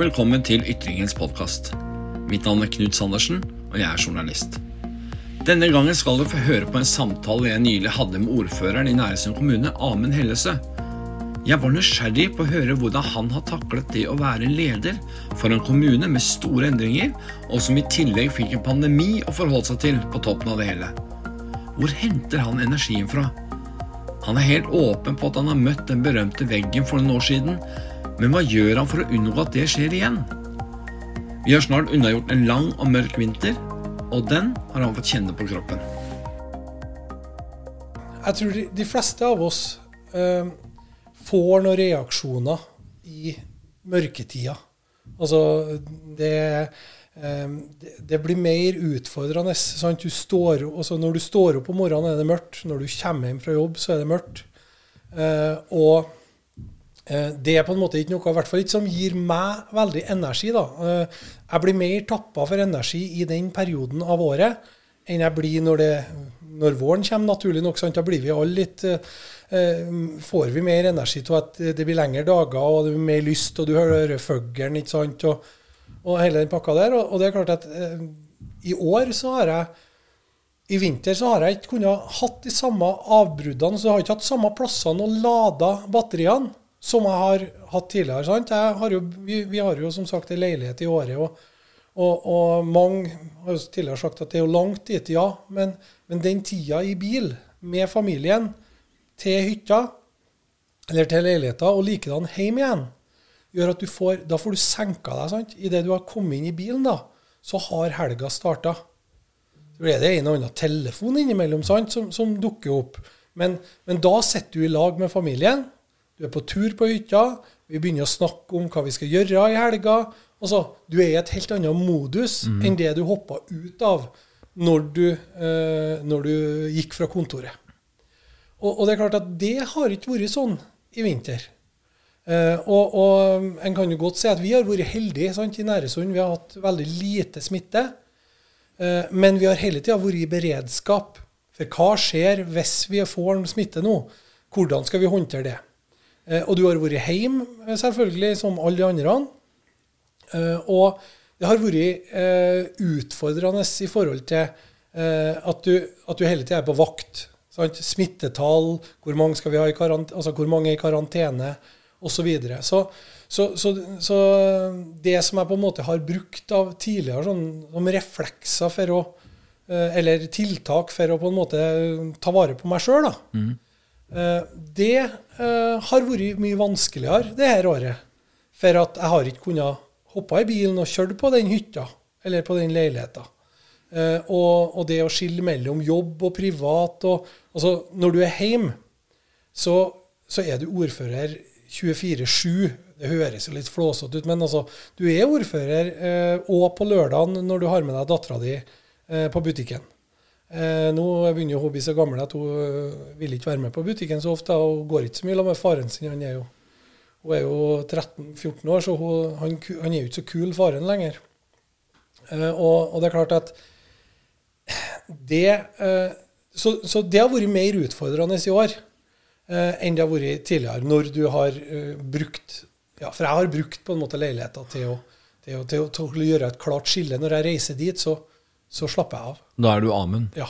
velkommen til Ytringens podkast. Mitt navn er Knut Sandersen, og jeg er journalist. Denne gangen skal du få høre på en samtale jeg nylig hadde med ordføreren i Næresund kommune, Amund Hellesø. Jeg var nysgjerrig på å høre hvordan han har taklet det å være leder for en kommune med store endringer, og som i tillegg fikk en pandemi å forholde seg til på toppen av det hele. Hvor henter han energien fra? Han er helt åpen på at han har møtt den berømte veggen for noen år siden, men hva gjør han for å unngå at det skjer igjen? Vi har snart unnagjort en lang og mørk vinter, og den har han fått kjenne på kroppen. Jeg tror de, de fleste av oss eh, får noen reaksjoner i mørketida. Altså, det Ehm, det blir mer utfordrende. Sant? Du står, altså når du står opp om morgenen, er det mørkt. Når du kommer hjem fra jobb, så er det mørkt. Eh, og eh, det er på en måte ikke noe hvert fall ikke som gir meg veldig energi. da. Eh, jeg blir mer tappa for energi i den perioden av året enn jeg blir når, det, når våren kommer, naturlig nok. Sant? Da blir vi alle litt Får vi mer energi til at det blir lengre dager, og det blir mer lyst, og du hører fuglen, og og hele den pakka der. Og, og det er klart at eh, i år så har jeg I vinter så har jeg ikke kunnet hatt de samme avbruddene, så jeg har ikke hatt samme plassene å lade batteriene som jeg har hatt tidligere. Har jo, vi, vi, har jo som sagt en leilighet i året, og, og, og, mange har jo tidligere sagt at det er jo langt dit, ja. Men, men den tida i bil med familien til hytta eller til leiligheta, og likedan hjem igjen, gjør at du får, da får du senka deg. sant? Idet du har kommet inn i bilen, da, så har helga starta. Så blir det en og annen telefon innimellom sant, som, som dukker opp. Men, men, da sitter du i lag med familien. Du er på tur på hytta. Vi begynner å snakke om hva vi skal gjøre i helga. Altså, du er i et helt annet modus mm. enn det du hoppa ut av når du, eh, når du, gikk fra kontoret. Og, og, det er klart at det har ikke vært sånn i vinter. Eh, og, og, en kan jo godt si at vi har vært heldige sant, i Næresund. Vi har hatt veldig lite smitte. Eh, men vi har hele tida vært i beredskap. For hva skjer hvis vi får smitte nå? Hvordan skal vi håndtere det? Uh, og du har vært hjemme, selvfølgelig, som alle de andre. og det har vært utfordrende i forhold til at du, at, du, hele tida er på vakt. Sant? Smittetall, hvor mange, skal vi ha i altså, hvor mange er i karantene? osv. Så, så så, så, det som jeg på en måte har brukt av tidligere sånn, som reflekser for å eh, Eller tiltak for å på en måte ta vare på meg sjøl, mm. Eh, det eh, har vært mye vanskeligere det her året. For at jeg har ikke kunnet hoppe i bilen og kjøre på den hytta eller på den leiligheta. Og, og, det å skille mellom jobb og privat og, altså Når du er hjemme, så, så er du ordfører 24-7. Det høres jo litt flåsete ut, men altså, du er ordfører eh, på lørdagen når du har med deg dattera di eh, på butikken. Eh, nå begynner hun å bli så gammel at hun eh, vil ikke være med på butikken så ofte. og går ikke så mye med faren sin. Han er jo, hun er jo 13-14 år, så hun, han, han, er jo ikke så kul, faren, lenger. Eh, og, og, det er klart at det så, så det har vært mer utfordrende i år enn det har vært tidligere, når du har brukt ja, For jeg har brukt på en måte leiligheta til, til, til, til, å gjøre et klart skille. Når jeg reiser dit, så, så slapper jeg av. Da er du Amund? Ja.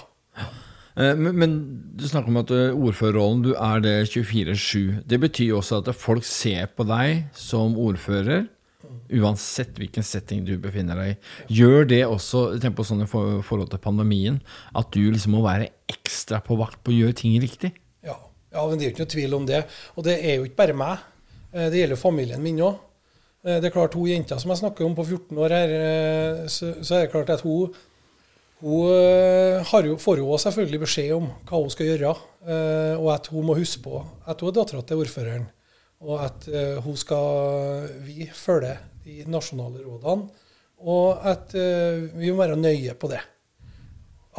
Eh, men, men, du snakker om at eh, ordførerrollen, du er det 24-7. Det betyr også at folk ser på deg som ordfører, uansett hvilken setting du befinner deg i. Gjør det også, tenk på sånn i forhold til pandemien, at du liksom må være ekstra på vakt på å gjøre ting riktig? Ja, men Det er jo ikke noe tvil om det. Og det er jo ikke bare meg. Eh, det gjelder familien min òg. Det er klart Hun jenta som jeg snakker om på 14 år her, så, så er det klart at hun, hun jo, får jo selvfølgelig beskjed om hva hun skal gjøre, og at hun må huske på at hun er dattera til ordføreren. Og at hun skal vi følge de nasjonale rådene, og at vi må være nøye på det.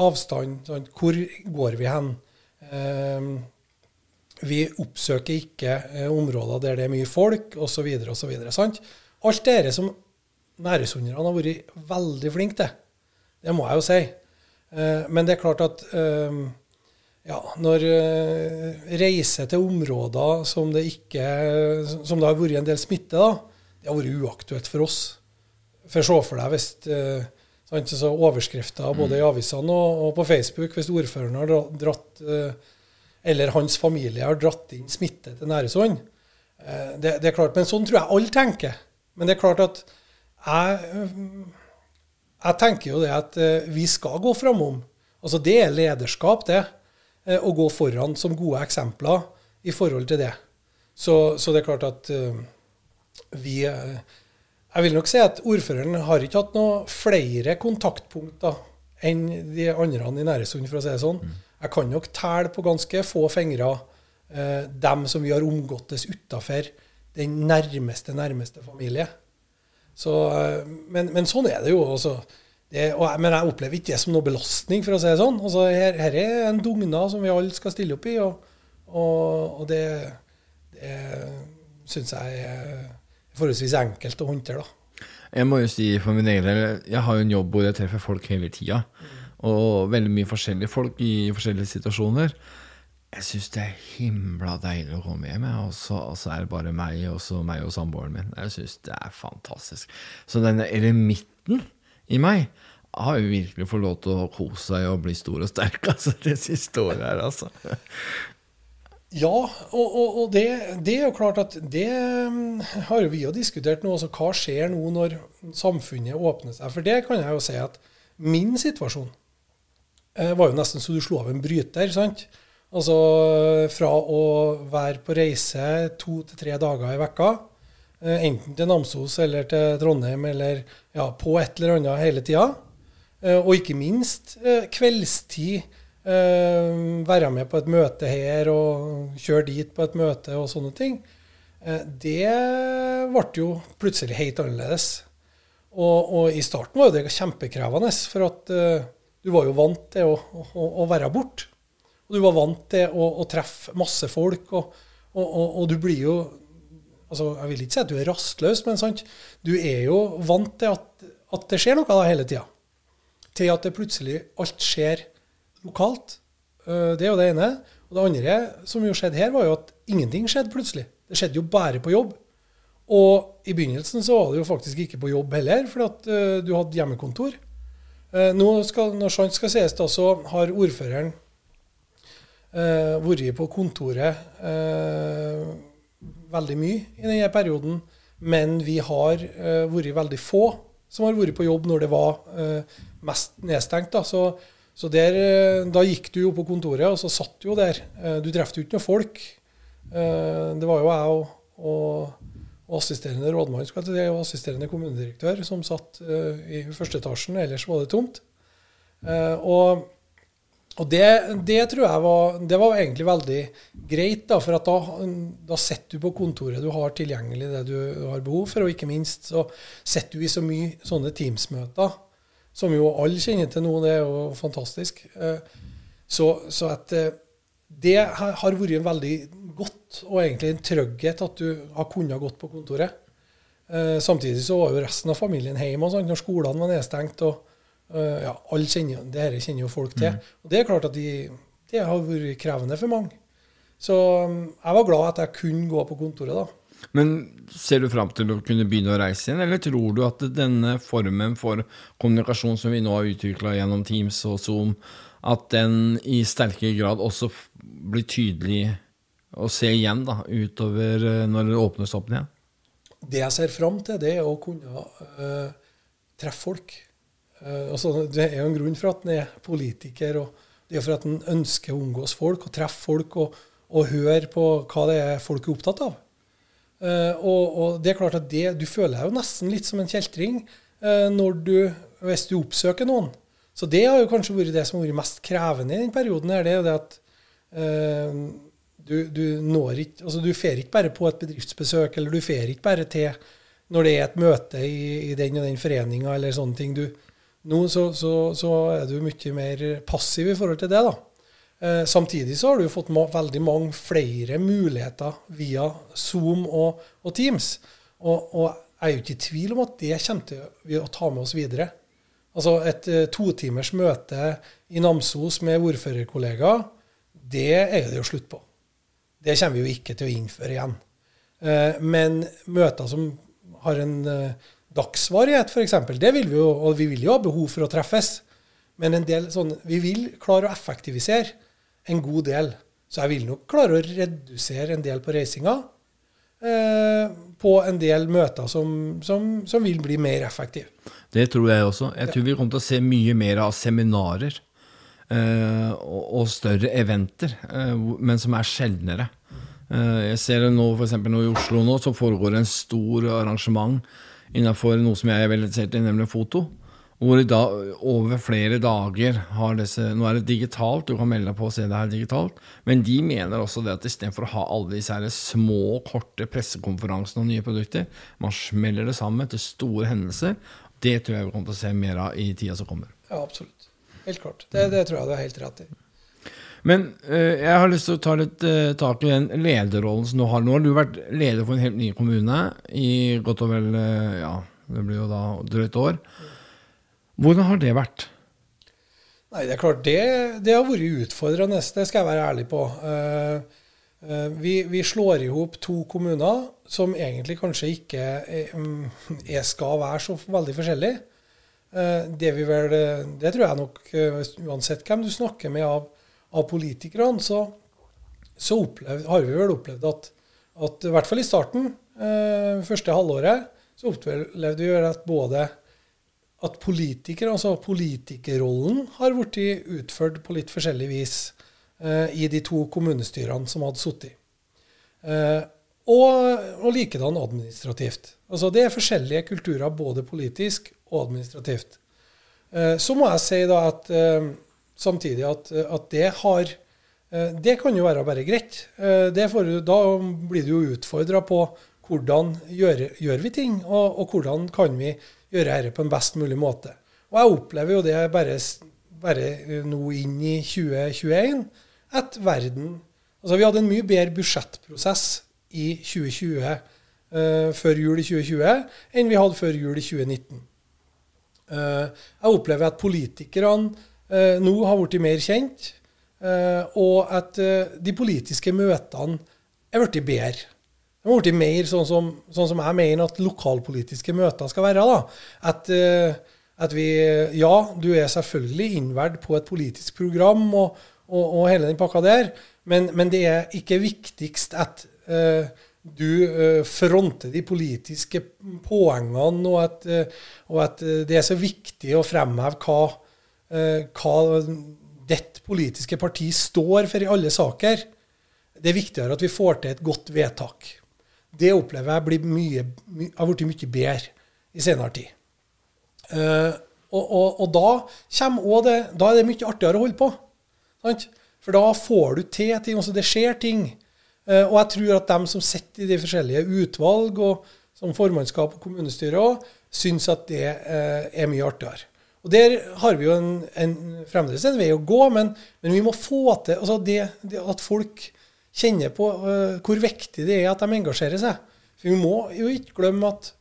Avstand. Sånn, hvor går vi hen? Vi oppsøker ikke eh, områder der det er mye folk, osv. osv. Alt dette som næresunderne har vært veldig flinke til. Det må jeg jo si. Eh, men det er klart at eh, ja, når reiser til områder som det ikke som det har vært en del smitte, da, det har vært uaktuelt for oss. For se for deg hvis eh, sant, så overskrifter både i avisene og, og, på Facebook hvis ordføreren har dratt eh, eller hans familie har dratt inn smitte til Næresund. Eh, det, det, er klart, Men sånn tror jeg alle tenker. Men det er klart at jeg, jeg tenker jo det at eh, vi skal gå framom. Altså Det er lederskap, det. Eh, å gå foran som gode eksempler i forhold til det. Så, så det er klart at vi Jeg vil nok si at ordføreren har ikke hatt noe flere kontaktpunkter enn de andre i Næresund, for å si det sånn. Mm. Jeg kan nok telle på ganske få fingre eh, dem som vi har omgåttes utafor den nærmeste, nærmeste familie. Så, eh, men, men, sånn er det jo. Også. Det, og, men jeg opplever ikke det som noe belastning, for å si det sånn. Altså, her, her, er en dugnad som vi alle skal stille opp i, og, og, og det, det syns jeg er forholdsvis enkelt å håndtere. da. Jeg må jo si for min egen del, jeg har jo en jobb hvor jeg treffer folk hele tida. Mm og veldig mye forskjellige folk i forskjellige situasjoner. Jeg syns det er himla deilig å komme hjem, og så, er det bare meg og så meg og samboeren min. Jeg syns det er fantastisk. Så denne eremitten i meg har jo virkelig fått lov til å kose seg og bli stor og sterk altså, det siste året her, altså. Ja, og, og, og det, det, er jo klart at det mm, har jo vi jo diskutert nå. Altså, hva skjer nå når samfunnet åpner seg? For det kan jeg jo si at min situasjon Eh, var jo nesten så du slo av en bryter. sant? Altså fra å være på reise to til tre dager i vekka, eh, enten til Namsos eller til Trondheim eller ja, på et eller annet hele tida, eh, og ikke minst kveldstid være med på et møte her og kjøre dit på et møte og sånne ting, det ble jo plutselig helt annerledes. Og, og i starten var det kjempekrevende, for at du var jo vant til å, å, å være borte. Og du var vant til å, å treffe masse folk. Og, og, og, du blir jo altså Jeg vil ikke si at du er rastløs, men sant? du er jo vant til at, at det skjer noe da hele tida. Til at det plutselig alt skjer lokalt. Eh, det er jo det ene. Og det andre som jo skjedde her, var jo at ingenting skjedde plutselig. Det skjedde jo bare på jobb. Og i begynnelsen så var det jo faktisk ikke på jobb heller, for at uh, du hadde hjemmekontor. Eh, nå skal, når sant skal sies, da, så har ordføreren eh, vært på kontoret eh, veldig mye i denne perioden. Men vi har eh, vært veldig få som har vært på jobb når det var eh, mest nedstengt. Da. Så, så der, eh, da gikk du jo på kontoret, og så satt du jo der. du traff jo ikke noen folk. det var jo jeg og, og og assisterende rådmann det, og assisterende kommunedirektør som satt i første etasjen. Ellers var det tomt. Og, og det, det, tror jeg var, det var egentlig veldig greit, da, for da, da sitter du på kontoret du har tilgjengelig det du, har behov for, og ikke minst så sitter du i så mye sånne Teams-møter, som jo alle kjenner til nå. Det er jo fantastisk. Uh, så, så at det har vært en veldig godt og egentlig en trygghet at du har kunnet gått på kontoret. Eh, samtidig så var jo resten av familien hjemme og sånt, når skolene var nedstengt. og eh, ja, alle kjenner, det her kjenner jo folk til. Mm. Og Det er klart at de, det har vært krevende for mange. Så um, jeg var glad at jeg kunne gå på kontoret da. Men ser du fram til å kunne begynne å reise igjen, eller tror du at denne formen for kommunikasjon som vi nå har utvikla gjennom Teams og Zoom, at den i sterkere grad også blir tydelig å se igjen da, utover eh, når det åpnes opp igjen? Det jeg ser fram til, det er å kunne uh, treffe folk. Uh, altså, det er jo en grunn for at han er politiker. og Det er for at han ønsker å omgås folk og treffe folk og, og, høre på hva det er folk er opptatt av. Uh, og, og, det er klart at det, Du føler deg jo nesten litt som en kjeltring når du, hvis du oppsøker noen. Så det har jo kanskje vært det som har vært mest krevende i den perioden. her, det er jo det at du, du når ikke altså Du fer ikke bare på et bedriftsbesøk, eller du fer ikke bare til når det er et møte i, i den og den foreninga eller sånne ting. Du, nå så, så, så, er du mye mer passiv i forhold til det. da. Eh, samtidig så har du fått ma veldig mange flere muligheter via Zoom og, og Teams. Og, og, jeg er jo ikke i tvil om at det kommer til å ta med oss videre. Altså Et eh, totimers møte i Namsos med ordførerkollegaer, det er det jo slutt på. Det kommer vi jo ikke til å innføre igjen. Eh, men møter som har en uh, dagsvarighet, f.eks. Det vil vi jo, og vi vil jo ha behov for å treffes. Men en del sånn, vi vil klare å effektivisere en god del. Så jeg vil nok klare å redusere en del på reisinga. Eh, på en del møter som, som, som, vil bli mer effektive. Det tror jeg også. Jeg tror vi kommer til å se mye mer av seminarer eh, og, og, større eventer, eh, men som er sjeldnere. Eh, jeg ser det nå f.eks. nå i Oslo nå, så foregår det en stor arrangement innenfor noe som jeg er veldig interessert i, nemlig foto. Hvor da over flere dager har disse Nå er det digitalt, du kan melde deg på og se det her digitalt. Men de mener også det at istedenfor å ha alle disse her små, korte pressekonferansene om nye produkter, man smeller det sammen til store hendelser. Det tror jeg vi kommer til å se mer av i tida som kommer. Ja, absolutt. Helt klart. Det, det tror jeg du har helt rett i. Men uh, jeg har lyst til å ta litt uh, tak i den lederrollen som du har nå. Du har vært leder for en helt ny kommune i godt og vel uh, ja, det blir jo da drøyt år. Hvordan har det vært? Nei, Det er klart, det, det har vært utfordrende. Det skal jeg være ærlig på. Vi, vi slår i hop to kommuner som egentlig kanskje ikke er, er, skal være så veldig forskjellige. Det, vel, det tror jeg nok, uansett hvem du snakker med av av politikerne, så, så opplevd, har vi vel opplevd at, at, i hvert fall i starten, eh, første halvåret, så opplevde vi at både at politikere, altså politikerrollen, har blitt utført på litt forskjellig vis eh, i de to kommunestyrene som hadde sittet. Eh, og, og likedan administrativt. Altså Det er forskjellige kulturer både politisk og administrativt. Eh, så må jeg si da at eh, samtidig at, at, det har eh, Det kan jo være bare greit. Eh, får, da blir du jo utfordra på hvordan gjør, gjør, vi ting, og, og, hvordan kan vi gjøre dette på en best mulig måte. Og jeg opplever jo det bare, bare nå inn i 2021 at verden Altså vi hadde en mye bedre budsjettprosess i 2020 uh, før jul i 2020 enn vi hadde før jul i 2019. Uh, jeg opplever at politikerne eh, nå har blitt mer kjent, eh, og at eh, de politiske møtene er blitt bedre. De har blitt mer sånn som, sånn som, jeg mener at lokalpolitiske møter skal være. At, eh, at vi Ja, du er selvfølgelig innverd på et politisk program og, og, og hele den pakka der, men, men, det er ikke viktigst at uh, du uh, fronter de politiske poengene, og at, uh, og at, det er så viktig å fremheve hva Eh, hva ditt politiske parti står for i alle saker. Det er viktigere at vi får til et godt vedtak. Det opplever jeg blir mye, my, har blitt mye bedre i senere tid. Uh, og, og, og, da, det, da er det mye artigere å holde på. Sant? For da får du til ting. Altså det skjer ting. Uh, og jeg tror at dem som sitter i de forskjellige utvalg, og som formannskap og kommunestyre òg, syns at det uh, er mye artigere. Og Der har vi jo en, en, fremdeles en vei å gå, men, men vi må få til altså det, det at folk kjenner på uh, hvor viktig det er at de engasjerer seg. For Vi må jo ikke glemme at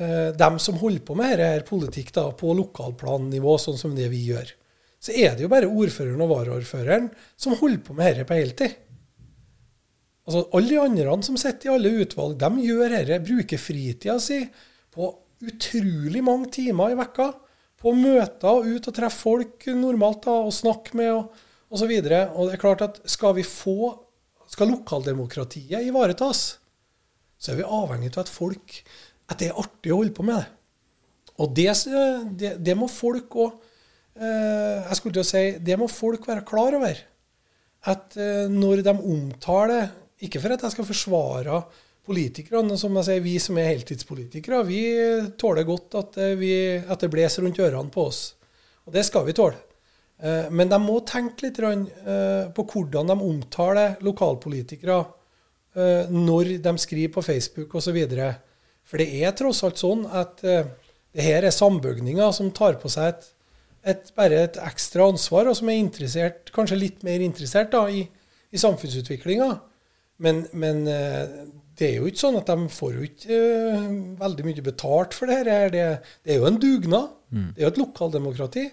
uh, dem som holder på med dette politikk da, på lokalplannivå, sånn som det vi gjør, så er det jo bare ordføreren og varaordføreren som holder på med dette på heltid. Altså, alle de andre som sitter i alle utvalg, de gjør dette, bruker fritida si på utrolig mange timer i vekka på møter ut og treffe folk normalt da, og snakke med og osv. Og det er klart at skal vi få skal lokaldemokratiet ivaretas, så er vi avhengig av at folk at det er artig å holde på med det. Og det, det, det må folk òg eh, Jeg skulle til å si det må folk være klar over. At eh, når de omtaler Ikke for at jeg skal forsvare politikerne, som jeg sier, vi som er heltidspolitikere, vi tåler godt at, eh, vi, at det blåser rundt ørene på oss. Og det skal vi tåle. Eh, men de må tenke litt eh, på hvordan de omtaler lokalpolitikere når de skriver på Facebook osv. For det er tross alt sånn at det her er sambygninger som tar på seg et, et, bare et ekstra ansvar, og som er interessert, kanskje litt mer interessert da, i, i samfunnsutviklinga. Men, men det er jo ikke sånn at de får jo ikke uh, veldig mye betalt for det her. Det, det, er jo en dugnad. Mm. Det er jo et lokaldemokrati.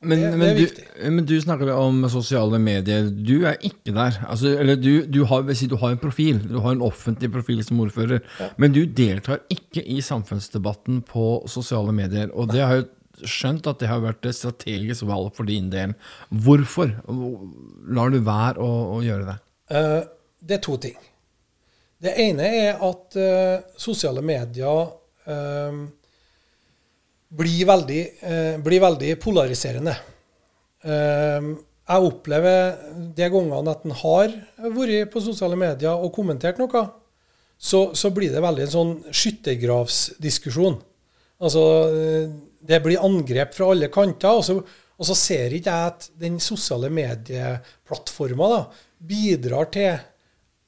Men, det, men, det du, men du snakker om sosiale medier. Du er ikke der. Altså, eller du, du, har, si, du har en profil. Du har en offentlig profil som ordfører. Men du deltar ikke i samfunnsdebatten på sosiale medier. Og det har jo skjønt at det har vært et strategisk valg for din del. Hvorfor lar du være å, å gjøre det? Uh, det er to ting. Det ene er at uh, sosiale medier uh, blir, veldig, uh, blir veldig polariserende. Jeg opplever de gangene at en har vært på sosiale medier og kommentert noe, så, så blir det veldig en sånn skyttergravsdiskusjon. Altså, det blir angrep fra alle kanter. Og så, og så ser ikke jeg at den sosiale medieplattforma bidrar til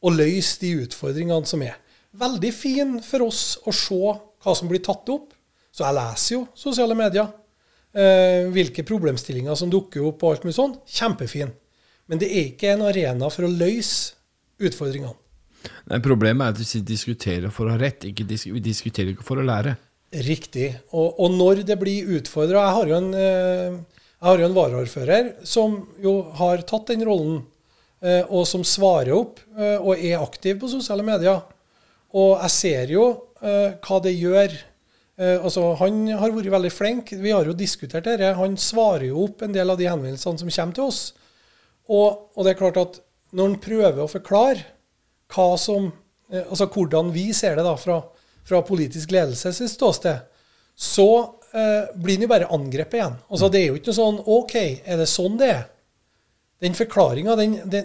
å løse de utfordringene som er. Veldig fin for oss å se hva som blir tatt opp. Så jeg leser jo sosiale medier. Eh, hvilke problemstillinger som dukker opp og alt mulig sånn. Kjempefin. Men det er ikke en arena for å løse utfordringene. Nei, problemet er at vi diskuterer for å ha rett, ikke disk vi diskuterer ikke for å lære. Riktig. Og, og når det blir utfordra Jeg har jo en, eh, jeg har jo en varaordfører som jo har tatt den rollen, og som svarer opp eh, og er aktiv på sosiale medier. Og jeg ser jo eh, hva det gjør. Eh, altså, han har vært veldig flink. Vi har jo diskutert dette. Han svarer jo opp en del av de henvendelsene som kommer til oss. Og, og det er klart at når han prøver å forklare hva som, eh, altså hvordan vi ser det da fra, fra politisk ledelses ståsted, så eh, blir han jo bare angrepet igjen. Altså, det er jo ikke noe sånn OK, er det sånn det er? Den forklaringa,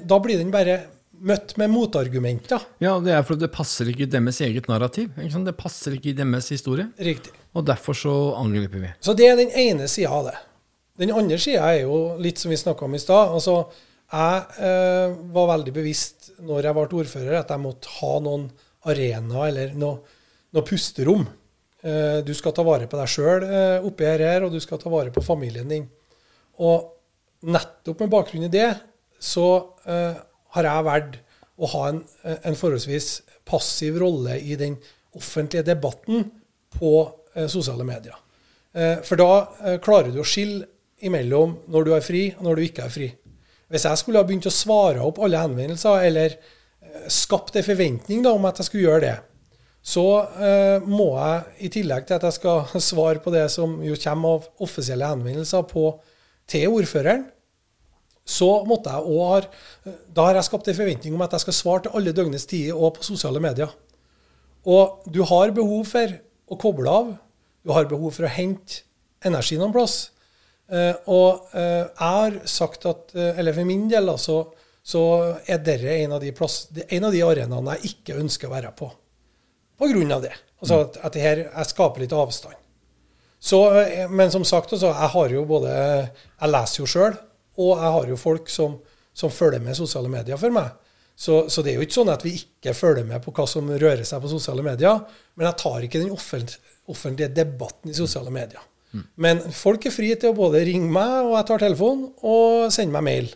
da blir den bare møtt med motargumenter. Ja, det er fordi det passer ikke i deres eget narrativ. Ikke sant? Det passer ikke i deres historie. Riktig. Og derfor så angriper vi. Så det er den ene sida av det. Den andre sida er jo litt som vi snakka om i stad. Altså, jeg eh, var veldig bevisst når jeg ble ordfører, at jeg måtte ha noen arenaer eller noe, noe pusterom. Eh, du skal ta vare på deg sjøl eh, oppi her, og du skal ta vare på familien din. Og nettopp med bakgrunn i det, så eh, har jeg valgt å ha en, en, forholdsvis passiv rolle i den offentlige debatten på eh, sosiale medier. Eh, for da eh, klarer du å skille imellom når du er fri, og når du ikke er fri. Hvis jeg skulle ha begynt å svare opp alle henvendelser, eller eh, skapt en forventning da, om at jeg skulle gjøre det, så eh, må jeg, i tillegg til at jeg skal svare på det som jo kommer av offisielle henvendelser på, til ordføreren, så måtte jeg også ha Da har jeg skapt en forventning om at jeg skal svare til alle døgnets tider og på sosiale medier. Og du har behov for å koble av. Du har behov for å hente energi noen plass. Eh, og eh, jeg har sagt at eh, Eller for min del, altså, så er dette en av de, plass, en av de arenaene jeg ikke ønsker å være på. På grunn av det. Altså at, at det her, jeg skaper litt avstand. Så, men som sagt, altså, jeg har jo både Jeg leser jo sjøl. Og jeg har jo folk som, som følger med sosiale medier for meg. Så, så, det er jo ikke sånn at vi ikke følger med på hva som rører seg på sosiale medier. Men jeg tar ikke den offentlige, debatten i sosiale medier. Mm. Men folk er fri til å både ringe meg, og jeg tar telefonen, og sende meg mail.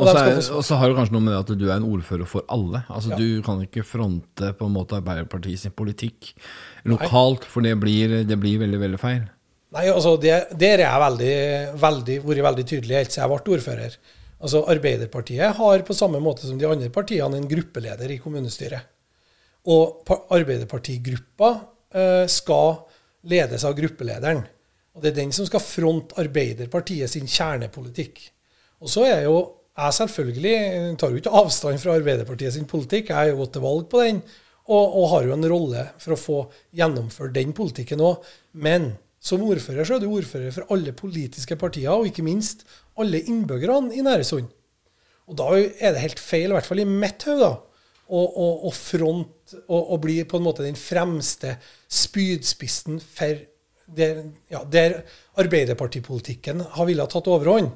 Og, og så har det kanskje noe med det at du er en ordfører for alle. Altså ja. Du kan ikke fronte på en måte Arbeiderpartiet sin politikk lokalt, Nei. for det blir, det blir veldig, veldig feil. Nei, altså Der er jeg vært veldig tydelig helt siden jeg ble ordfører. Altså Arbeiderpartiet har på samme måte som de andre partiene en gruppeleder i kommunestyret. Og Arbeiderpartigruppa eh, skal ledes av gruppelederen. Og Det er den som skal fronte Arbeiderpartiet sin kjernepolitikk. Og så er jo jeg selvfølgelig tar jo ikke avstand fra Arbeiderpartiet sin politikk. Jeg har jo gått til valg på den, og, og har jo en rolle for å få gjennomført den politikken òg. Men som ordfører så er du ordfører for alle politiske partier, og ikke minst alle innbyggerne i Næresund. Og da er det helt feil, i hvert fall i mitt hode, å, fronte og, og, bli på en måte den fremste spydspissen for der, ja, der Arbeiderpartipolitikken har villet tatt overhånd.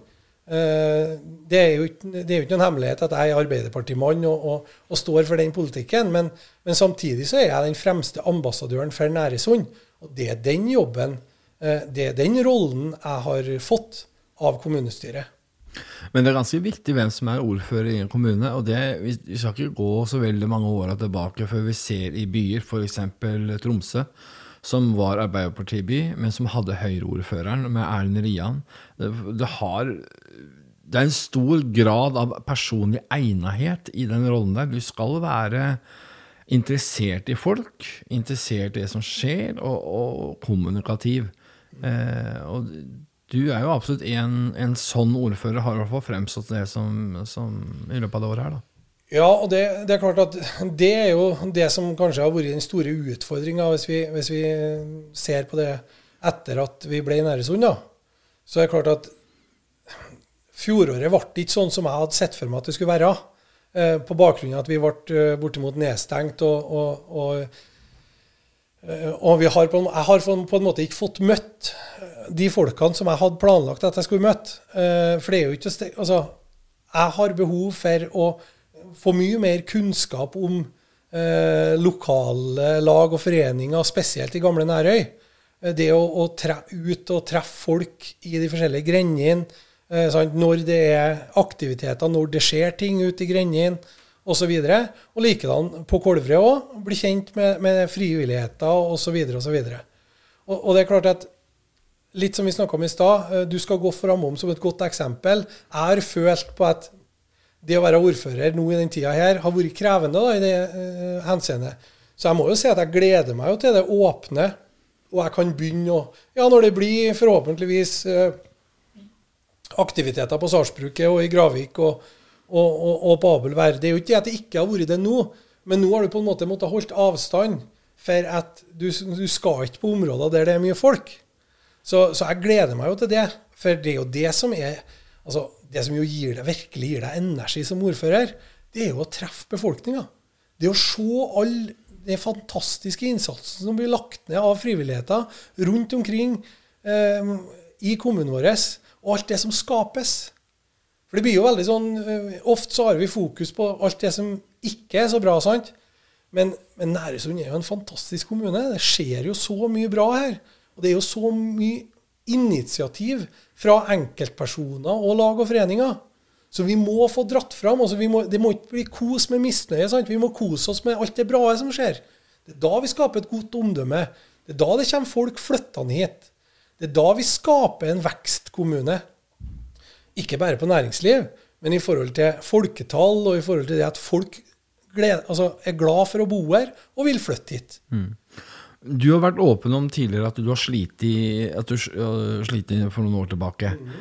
Uh, det, er jo ikke, det er jo ikke noen hemmelighet at jeg er Arbeiderpartimann og, og, og, står for den politikken, men, men, samtidig så er jeg den fremste ambassadøren for Næresund. Og det er den jobben Eh, det er den rollen jeg har fått av kommunestyret. Men det er ganske viktig hvem som er ordfører i en kommune. og det, Vi skal ikke gå så veldig mange åra tilbake før vi ser i byer, f.eks. Tromsø, som var Arbeiderpartiby, men som hadde Høyre-ordføreren med Erlend Rian. Det, det, har, det er en stor grad av personlig egnethet i den rollen der. Du skal være interessert i folk, interessert i det som skjer, og, og kommunikativ. Eh, og du er jo absolutt en, en sånn ordfører, har i hvert fall fremstått det som, som i løpet av det året her. da. Ja, og det, det, er klart at det er jo det som kanskje har vært den store utfordringa, hvis, hvis, vi ser på det etter at vi ble i Næresund. da. Så er det klart at fjoråret ble ikke sånn som jeg hadde sett for meg at det skulle være. Eh, på bakgrunn av at vi ble eh, bortimot nedstengt. Og, og, og, og har på, jeg har på en måte ikke fått møtt de folkene som jeg hadde planlagt at jeg skulle møte. For det er jo ikke Altså, jeg har behov for å få mye mer kunnskap om eh, lokale lag og foreninger, spesielt i gamle Nærøy. Det å, å tre, ut og treffe folk i de forskjellige grendene, eh, når det er aktiviteter, når det skjer ting ute i grendene osv. Og, og likedan på Kolvre òg. Bli kjent med, med frivilligheter osv. osv. Og, og det er klart at Litt som vi snakka om i stad, eh, du skal gå framom som et godt eksempel. Jeg har følt på at det å være ordfører nå i den tida her har vært krevende da, i det uh, henseendet. Så jeg må jo si at jeg gleder meg jo til det åpne, og jeg kan begynne å Ja, når det blir forhåpentligvis uh, aktiviteter på Sarsbruket og i Gravik og, og, og, og på Abelvær Det er jo ikke det at det ikke har vært det nå, men nå har du på en måte måttet holdt avstand for at du, du skal ikke på områder der det er mye folk. Så, så jeg gleder meg jo til det, for det er jo det som er altså, det som jo gir deg, virkelig gir deg energi som ordfører, det er jo å treffe befolkninga. Det å se all den fantastiske innsatsen som blir lagt ned av frivilligheter rundt omkring eh, i kommunen vår, og alt det som skapes. For det blir jo veldig sånn eh, Ofte så har vi fokus på alt det som ikke er så bra, sant? Men, men Næresund er jo en fantastisk kommune. Det skjer jo så mye bra her. Og det er jo så mye initiativ fra enkeltpersoner og lag og foreninger. Så vi må få dratt fram. Altså må, det må ikke bli kos med misnøye. Sant? Vi må kose oss med alt det bra som skjer. Det er da vi skaper et godt omdømme. Det er da det kommer folk flyttende hit. Det er da vi skaper en vekstkommune. Ikke bare på næringsliv, men i forhold til folketall og i forhold til det at folk gleder, altså er glad for å bo her og vil flytte hit. Mm. Du har vært åpen om tidligere at du har slitt, for noen år tilbake mm.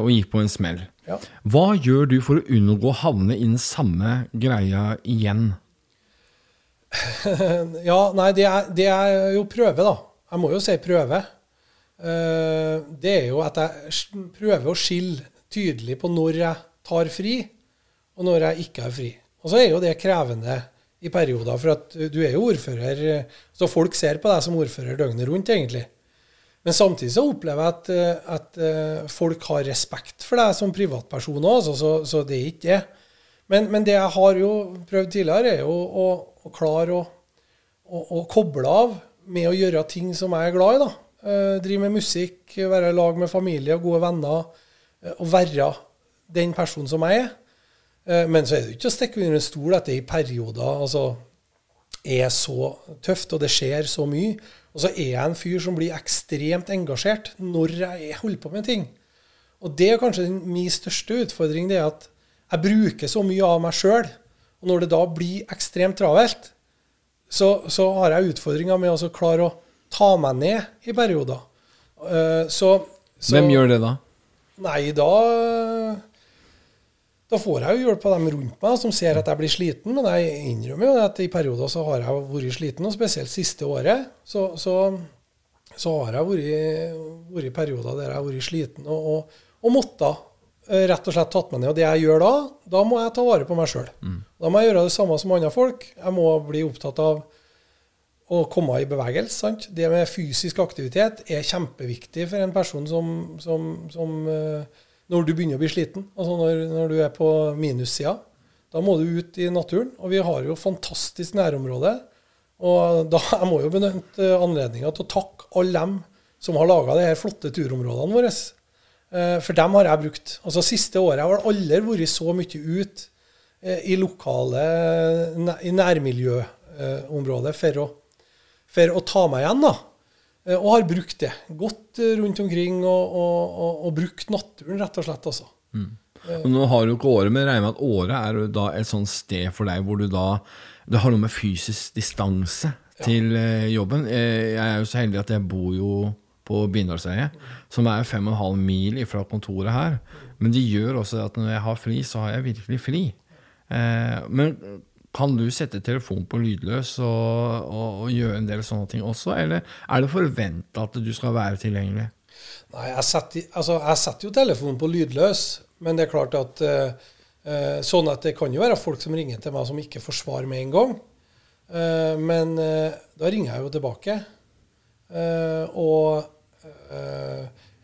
og gikk på en smell. Ja. Hva gjør du for å unngå å havne i den samme greia igjen? ja, nei, det er, det er, jo prøve, da. Jeg må jo si prøve. Eh, det er jo at jeg prøver å skille tydelig på når jeg tar fri, og når jeg ikke har fri. Og så er jo det krevende i perioder. For at du er jo ordfører, så folk ser på deg som ordfører døgnet rundt, egentlig. Men samtidig så opplever jeg at, at eh, folk har respekt for deg som privatperson òg, så, så, det er ikke det. Men, men, det jeg har jo prøvd tidligere, er jo å, å klare å, å, å, koble av med å gjøre ting som jeg er glad i. da. Eh, drive med musikk, være i lag med familie og gode venner. Eh, og være den personen som jeg er. Eh, men så er det ikke å stikke under en stol at det i perioder altså, er så tøft, og det skjer så mye. Og så er jeg en fyr som blir ekstremt engasjert når jeg holder på med ting. Og det er kanskje min største utfordring, det er at jeg bruker så mye av meg sjøl. Og når det da blir ekstremt travelt, så, så har jeg utfordringer med å klare å ta meg ned i perioder. Uh, så, så, Hvem gjør det da? Nei, da da får jeg jo hjelp av dem rundt meg som ser at jeg blir sliten. Men jeg innrømmer jo at i perioder så har jeg vært sliten, og spesielt siste året. Så, så, så har jeg vært, i perioder der jeg har vært sliten og, og, og måtte eh, rett og slett tatt meg ned. Og det jeg gjør da, da må jeg ta vare på meg sjøl. Mm. Da må jeg gjøre det samme som andre folk. Jeg må bli opptatt av å komme i bevegelse. Sant? Det med fysisk aktivitet er kjempeviktig for en person som, som, som uh, når du begynner å bli sliten, altså når, når du er på minussida. Da må du ut i naturen. Og vi har jo fantastisk nærområde. Og da jeg må jo benytte anledninga til å takke alle dem som har laga de her flotte turområdene våre. Eh, for dem har jeg brukt. Altså Siste året har jeg aldri vært så mye ut eh, i lokale, i nærmiljøområdet for å, for å ta meg igjen. da. Eh, og har brukt det. Gått eh, rundt omkring og, og, og, og brukt naturen, rett og slett. altså. Og nå har du ikke året, men regner med at året er da et sånt sted for deg hvor du da Det har noe med fysisk distanse til eh, jobben. Eh, Jeg er jo så heldig at jeg bor jo på Bindalseiet, som er 5,5 mil fra kontoret her. Men det gjør også at når jeg har fri, så har jeg virkelig fri. Eh, Men kan du sette telefonen på lydløs og, og, og gjøre en del sånne ting også, eller er det forventa at du skal være tilgjengelig? Nei, jeg setter, altså, jeg setter jo telefonen på lydløs, men det er klart at eh, sånn at det kan jo være folk som ringer til meg som ikke får svar med en gang. Uh, men uh, da ringer jeg jo tilbake. Og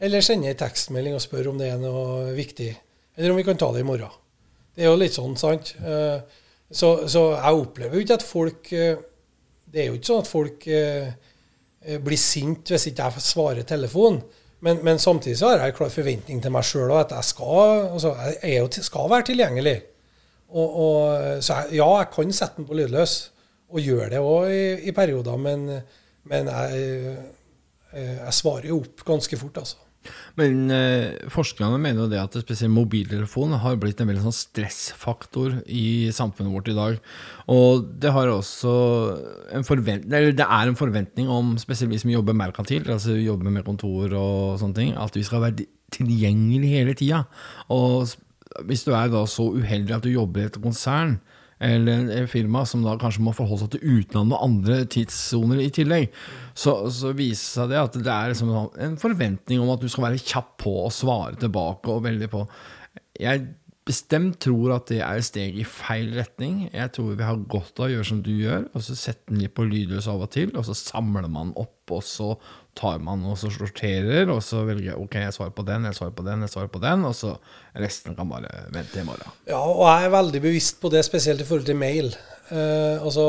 Eller sender en tekstmelding og spør om det er noe viktig. Eller om vi kan ta det i morgen. Det er jo litt sånn, sant. Eh, så, så jeg opplever jo ikke at folk eh, Det er jo ikke sånn at folk eh, eh, blir sint hvis ikke jeg svarer telefonen. Men, men samtidig så har jeg en klar forventning til meg sjøl at jeg skal, altså, jeg til- skal være tilgjengelig. Og, og, så jeg, ja, jeg kan sette den på lydløs, og gjør det òg i, i perioder, men, men jeg, jeg svarer jo opp ganske fort, altså. Men eh, forskerne mener jo det at spesielt mobiltelefon har blitt en veldig sånn stressfaktor i samfunnet vårt i dag. Og det har også en eller det er en forventning om, spesielt vi som jobber merkantilt, altså jobber med kontor og sånne ting, at vi skal være tilgjengelig hele tida. Og hvis du er da så uheldig at du jobber i et konsern, eller en firma som da kanskje må forholde seg til utlandet og andre tidssoner i tillegg, så, så viser seg det at det er liksom en forventning om at du skal være kjapp på å svare tilbake og veldig på. Jeg bestemt tror at det er et steg i feil retning. Jeg tror vi har godt av å gjøre som du gjør, og så sette den litt på lydløs av og til, og så samler man opp, og så tar man og så sorterer, og så velger jeg ok, jeg svarer på den, jeg svarer på den, jeg svarer på den, og så resten kan bare vente i morgen. Ja, og jeg er veldig bevisst på det, spesielt i forhold til mail. Uh, altså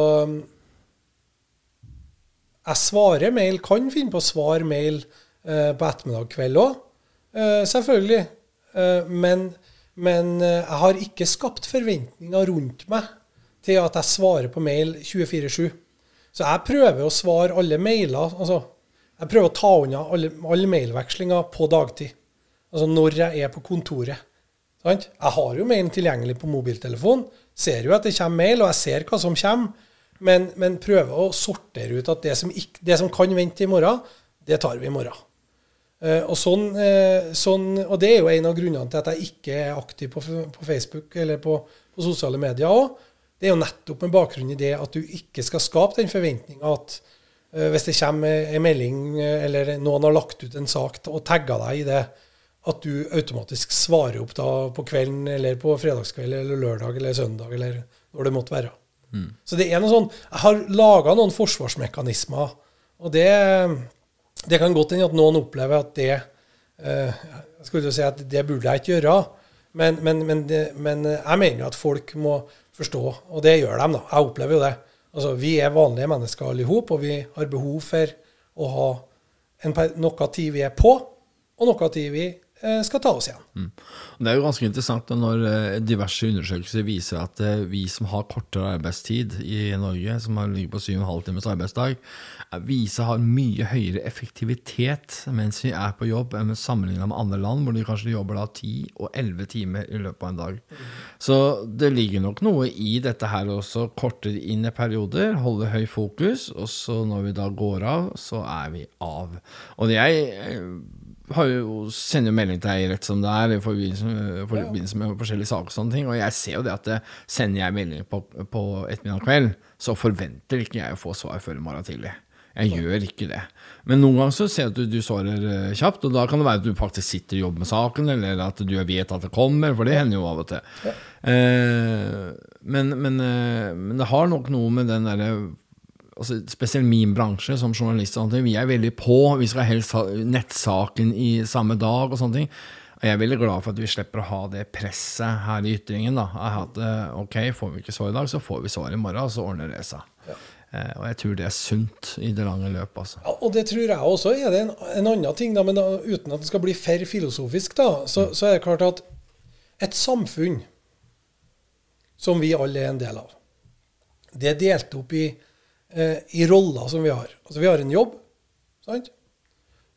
Jeg svarer mail, kan finne på å svare mail uh, på ettermiddag kveld òg, uh, selvfølgelig. Eh, men men eh, jeg har ikke skapt forventninger rundt meg til at jeg svarer på mail 24-7. Så jeg prøver å svare alle mailer. altså Jeg prøver å ta unna alle, alle mailvekslinger på dagtid. Altså når jeg er på kontoret. Sant? Jeg har jo mailen tilgjengelig på mobiltelefon. Ser jo at det kommer mail, og jeg ser hva som kommer. Men, men prøver å sortere ut at det som, ikke, det som kan vente i morgen, det tar vi i morgen. Eh, og, sånn, eh, sånn, og det er jo en av grunnene til at jeg ikke er aktiv på, på Facebook eller på, på sosiale medier òg. Det er jo nettopp med bakgrunn i det at du ikke skal skape den forventninga at eh, hvis det kommer en melding eller noen har lagt ut en sak og tagga deg i det, at du automatisk svarer opp da på kvelden eller på fredagskveld eller lørdag eller søndag eller når det måtte være. Så det er noe sånn Jeg har laga noen forsvarsmekanismer, og det, det kan godt hende at noen opplever at det eh, skulle til si at det burde jeg ikke gjøre, men, men, men, men jeg mener jo at folk må forstå, og det gjør de, da. Jeg opplever jo det. Altså, Vi er vanlige mennesker alle i hop, og vi har behov for å ha en, noe tid vi er på, og noe tid vi skal ta oss igjen. Mm. Det er jo ganske interessant når eh, diverse undersøkelser viser at eh, vi som har kortere arbeidstid i Norge, som ligger på 7,5 timers arbeidsdag, eh, viser har mye høyere effektivitet mens vi er på jobb enn sammenlignet med andre land, hvor de kanskje jobber da 10 og 11 timer i løpet av en dag. Så det ligger nok noe i dette her også, kortere inn i perioder, holde høy fokus, og så når vi da går av, så er vi av. Og jeg eh, jo, sender jo melding til deg rett som det er, i forbindelse forbindelse med forskjellige saker og sånne ting, og jeg ser jo det at det, sender jeg melding på, på ettermiddag kveld, så forventer ikke jeg å få svar før i morgen tidlig. Jeg gjør ikke det. Men noen ganger så ser jeg at du, du svarer eh, kjapt, og da kan det være at du faktisk sitter og jobber med saken, eller at du vet at det kommer, for det hender jo av og til. Eh, men, men, eh, men det har nok noe med den derre altså, spesielt min bransje som journalist, vi er veldig på. Vi skal helst ha nettsaken i samme dag og sånne ting. Og jeg er veldig glad for at vi slipper å ha det presset her i ytringen. da, At eh, ok, får vi ikke svar i dag, så får vi svar i morgen, og så ordner det seg. Eh, og jeg tror det er sunt i det lange løp. altså. Ja, og det tror jeg også er det en, en annen ting, da, men da, uten at det skal bli for filosofisk, da, så, så er det klart at et samfunn som vi alle er en del av, det er delt opp i, eh, i roller som vi har. Altså Vi har en jobb, sant?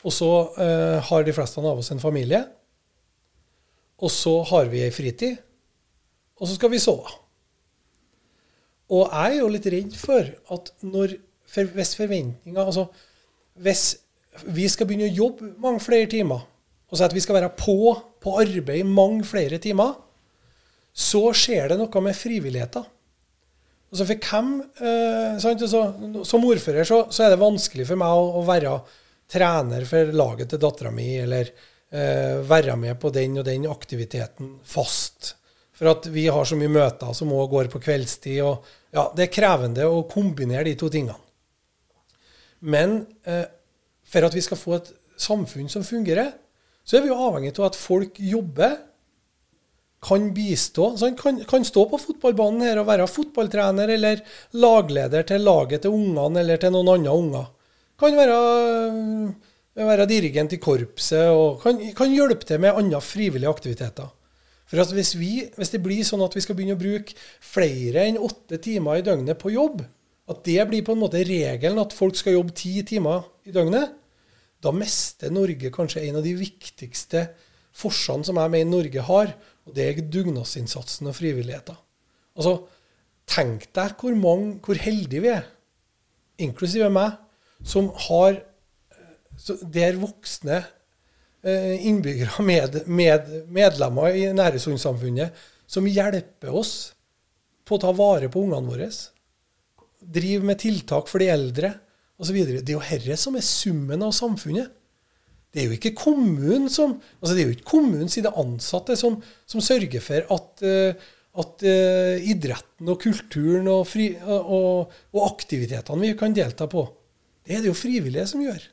Og så eh, har de fleste av oss en familie. Og så har vi ei fritid. Og så skal vi sove. Og jeg er jo litt redd for at når, for hvis forventninga Altså hvis vi skal begynne å jobbe mange flere timer, og så at vi skal være på på arbeid mange flere timer, så skjer det noe med frivilligheten. Altså for hvem, eh, så, Som ordfører så, så, er det vanskelig for meg å, å være trener for laget til dattera mi, eller eh, være med på den og den aktiviteten fast. For at vi har så mye møter som òg går på kveldstid. og ja, Det er krevende å kombinere de to tingene. Men eh, for at vi skal få et samfunn som fungerer, så er vi jo avhengig av at folk jobber, kan bistå. Så han kan, kan, stå på fotballbanen her og være fotballtrener eller lagleder til laget til ungene eller til noen andre unger. Kan være, øh, være dirigent i korpset og kan, kan hjelpe til med andre frivillige aktiviteter. For hvis, vi, hvis, det blir sånn at vi skal begynne å bruke flere enn åtte timer i døgnet på jobb, at det blir på en måte regelen at folk skal jobbe ti timer i døgnet, da mister Norge kanskje en av de viktigste forsene som jeg mener Norge har, og det er dugnadsinnsatsen og frivilligheten. Altså, tenk deg hvor, mange, hvor heldige vi er, inklusive meg, som har Der voksne eh, innbyggere, med, med, medlemmer i Næresundsamfunnet, som hjelper oss på å ta vare på ungene våre, driver med tiltak for de eldre osv. Det er jo herre som er summen av samfunnet. Det er jo ikke kommunen som, altså det er jo ikke kommunen sine ansatte som, som sørger for at, uh, at uh, idretten og kulturen og, fri, og, og, aktivitetene vi kan delta på, det er det jo frivillige som gjør.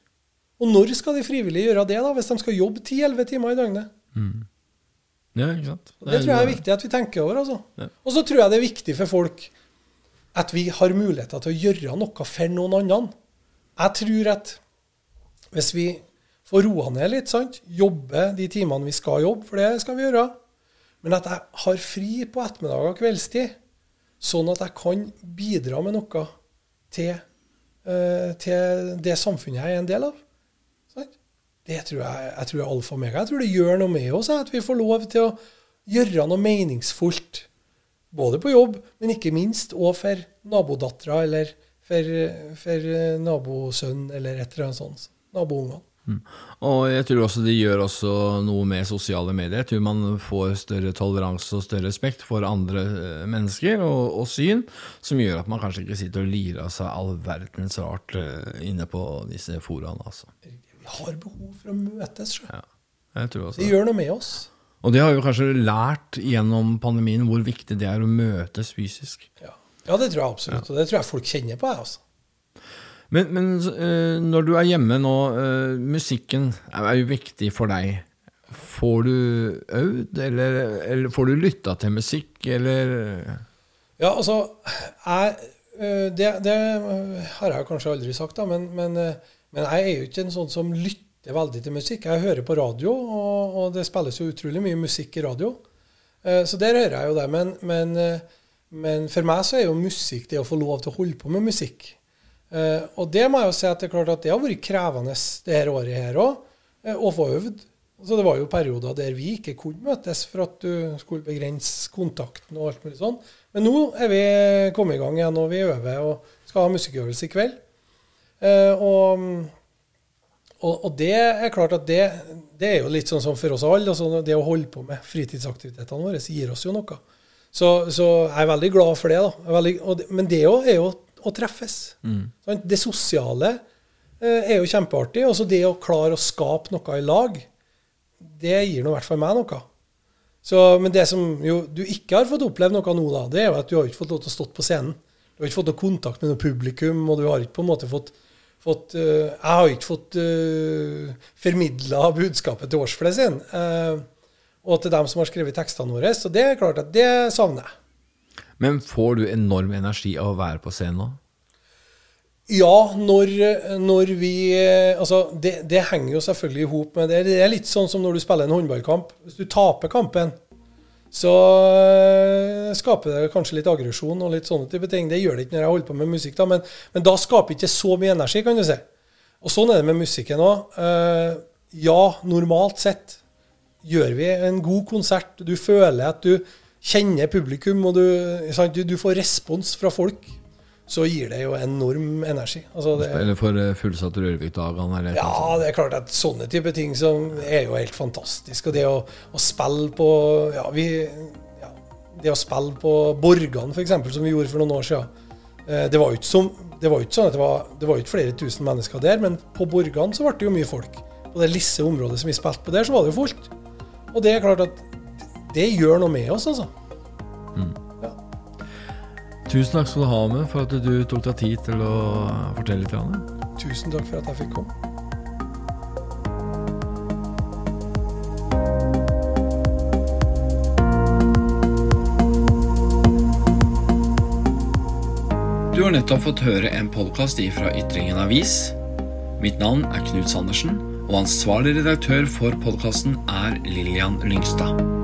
Og når skal de frivillige gjøre det, da, hvis de skal jobbe 10-11 timer i døgnet? Mm. Ja, ikke sant? Det, det tror jeg er viktig at vi tenker over. altså. Ja. Og så tror jeg det er viktig for folk at vi har muligheter til å gjøre noe for noen andre. Jeg tror at hvis vi får roa ned litt, sant? jobbe de timene vi skal jobbe, for det skal vi gjøre, men at jeg har fri på ettermiddag og kveldstid, sånn at jeg kan bidra med noe til, uh, til det samfunnet jeg er en del av. Sant? Det tror jeg, jeg tror er alfa og mega. Jeg tror det gjør noe med oss at vi får lov til å gjøre noe meningsfullt. Både på jobb, men ikke minst òg for nabodattera eller for, for nabosønnen eller et eller annet sånt. Naboungene. Mm. Og jeg tror også det gjør også noe med sosiale medier. Jeg tror man får større toleranse og større respekt for andre eh, mennesker og, og, syn, som gjør at man kanskje ikke sitter og lirer av seg all verdens rart eh, inne på disse foraene. Altså. Vi har behov for å møtes. Ja, tror også det gjør noe med oss. Og det har vi kanskje lært gjennom pandemien, hvor viktig det er å møtes fysisk. Ja. Ja, det tror jeg absolutt. Og det tror jeg folk kjenner på. Jeg, altså. Men, men uh, når du er hjemme nå, uh, musikken er jo viktig for deg. Får du øvd, eller, eller får du lytta til musikk, eller Ja, altså jeg, uh, det, det, har jeg kanskje aldri sagt, da, men, men, men, jeg er jo ikke en sånn som lytter veldig til musikk. Jeg hører på radio, og, og det spilles jo utrolig mye musikk i radio. Så der hører jeg jo det. Men, men men for meg så er jo musikk det å få lov til å holde på med musikk. Eh, og det må jeg jo si at det er klart at det har vært krevende det her året her òg, eh, å få øvd. Så det var jo perioder der vi ikke kunne møtes for at du skulle begrense kontakten og alt mulig sånn. Men nå er vi kommet i gang igjen, og vi øver og skal ha musikkøvelse i kveld. Eh, og, og, og, det er klart at det, det, er jo litt sånn som for oss alle. Altså det å holde på med fritidsaktivitetene våre gir oss jo noe. Så, så, jeg er veldig glad for det. da. Veldig, det men det er jo å treffes. Mm. Det sosiale eh, er jo kjempeartig. Også det å klare å skape noe i lag, det gir nå i hvert fall meg noe. Så, men det som jo, du ikke har fått opplevd noe nå, da, det er jo at du har ikke fått lov til å stå på scenen. Du har ikke fått noe kontakt med noe publikum, og du har ikke på en måte fått, fått uh, Jeg har ikke fått uh, eh, formidla budskapet til årsflest sin. Uh, og til dem som har skrevet tekstene våre. Så det er klart at det savner jeg. Men får du enorm energi av å være på scenen nå? Ja, når, når vi Altså, det, det, henger jo selvfølgelig i hop med det. Det er litt sånn som når du spiller en håndballkamp. Hvis du taper kampen, så uh, skaper det kanskje litt aggresjon og litt sånne type ting. Det gjør det ikke når jeg holder på med musikk, da, men, men da skaper ikke så mye energi, kan du si. Og sånn er det med musikken òg. ja, normalt sett gjør vi en god konsert. Du føler at du kjenner publikum, og du, du, du får respons fra folk så gir det jo enorm energi. Altså det, eller for fullsatt fullsatte Rørvik-dagene? Ja, det er klart at sånne type ting som er jo helt fantastisk. Og det å, å spille på ja, vi, ja, Det å spille på Borgan, f.eks., som vi gjorde for noen år siden. Eh, det var jo ikke, som, det var ikke sånn at det var, det var ikke flere tusen mennesker der, men på Borgan så ble det jo mye folk. På det lisse området som vi spilte på der, så var det jo fullt. Og det er klart at det gjør noe med oss, altså. Mm. Tusen takk skal du ha med for at du tok deg tid til å fortelle litt. Anne. Tusen takk for at jeg fikk komme. Du har nettopp fått høre en podkast fra Ytringen Avis. Mitt navn er Knut Sandersen, og ansvarlig redaktør for podkasten er Lillian Lyngstad.